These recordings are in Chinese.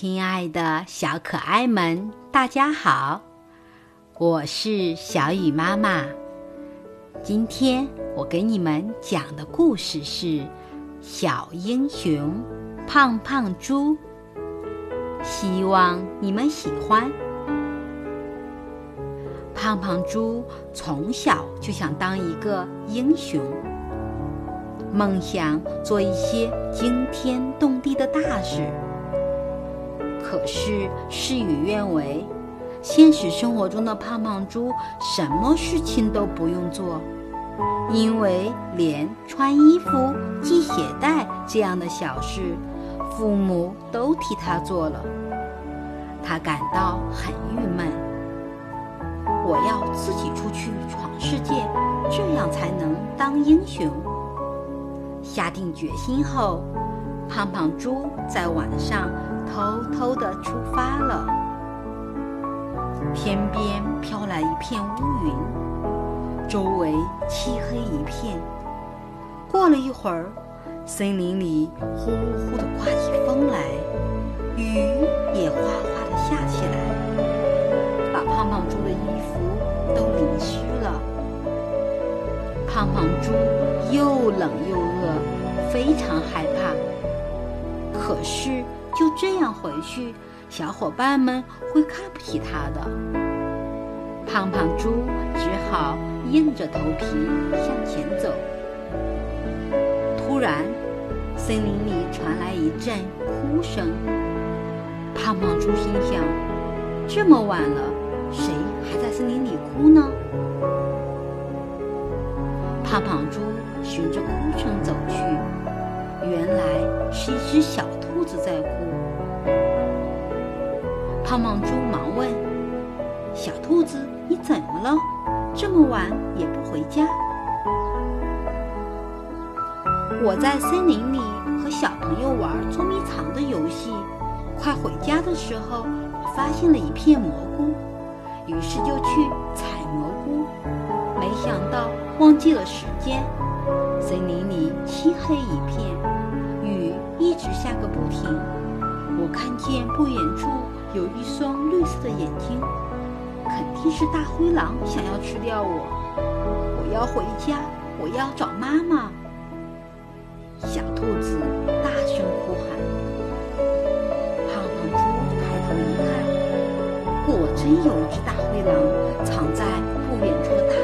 亲爱的小可爱们，大家好，我是小雨妈妈。今天我给你们讲的故事是《小英雄胖胖猪》，希望你们喜欢。胖胖猪从小就想当一个英雄，梦想做一些惊天动地的大事。可是事与愿违，现实生活中的胖胖猪什么事情都不用做，因为连穿衣服、系鞋带这样的小事，父母都替他做了。他感到很郁闷。我要自己出去闯世界，这样才能当英雄。下定决心后，胖胖猪在晚上。偷偷的出发了，天边飘来一片乌云，周围漆黑一片。过了一会儿，森林里呼呼的刮起风来，雨也哗哗的下起来，把胖胖猪的衣服都淋湿了。胖胖猪又冷又饿，非常害怕。可是。就这样回去，小伙伴们会看不起他的。胖胖猪只好硬着头皮向前走。突然，森林里传来一阵哭声。胖胖猪心想：这么晚了，谁还在森林里哭呢？胖胖猪循着哭声走去，原来是一只小。兔子在哭，胖胖猪忙问：“小兔子，你怎么了？这么晚也不回家？”我在森林里和小朋友玩捉迷藏的游戏，快回家的时候，发现了一片蘑菇，于是就去采蘑菇，没想到忘记了时间，森林里漆黑一片。一直下个不停，我看见不远处有一双绿色的眼睛，肯定是大灰狼想要吃掉我。我要回家，我要找妈妈。小兔子大声呼喊。胖胖猪抬头一看，果真有一只大灰狼藏在不远处的大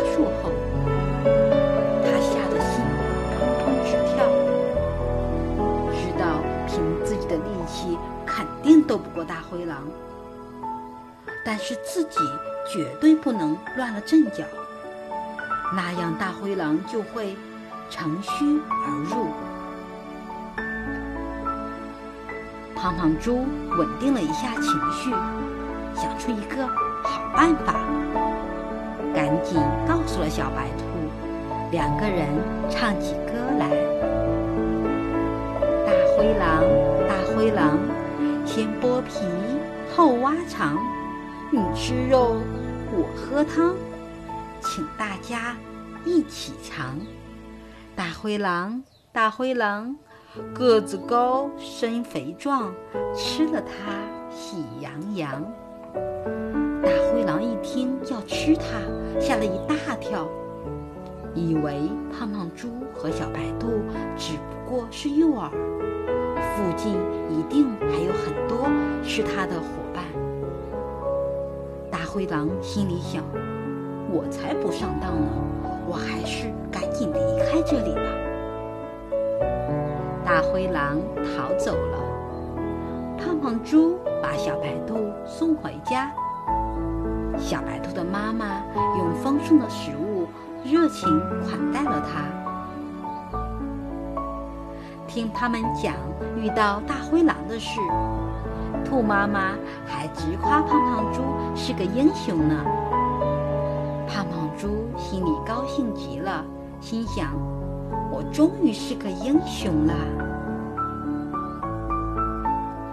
凭自己的力气肯定。斗不过大灰狼，但是自己绝对不能乱了阵脚，那样大灰狼就会乘虚而入。胖胖猪稳定了一下情绪，想出一个好办法，赶紧告诉了小白兔。两个人唱起歌：灰狼，大灰狼。先剥皮后挖肠，你吃肉，我喝汤，请大家一起尝。大灰狼，大灰狼，个子高，身肥壮，吃了它喜洋洋。大灰狼一听要吃它，吓了一大跳，以为胖胖猪和小白兔只不过是诱饵。附近一定还有很多是他的伙伴。大灰狼心里想：“我才不上当呢，我还是赶紧离开这里吧。”大灰狼逃走了。胖胖猪把小白兔送回家。小白兔的妈妈用丰盛的食物热情款待了他。听他们讲遇到大灰狼的事，兔妈妈还直夸胖胖猪是个英雄呢。胖胖猪心里高兴极了，心想：我终于是个英雄了。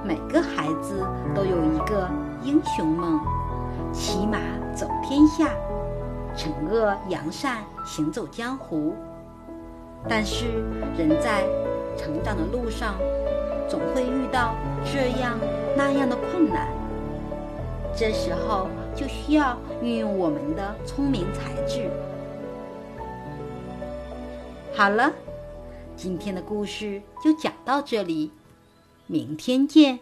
每个孩子都有一个英雄梦，骑马走天下，惩恶扬善，行走江湖。但是人在。成长的路上，总会遇到这样那样的困难。这时候就需要运用我们的聪明才智。好了，今天的故事就讲到这里，明天见。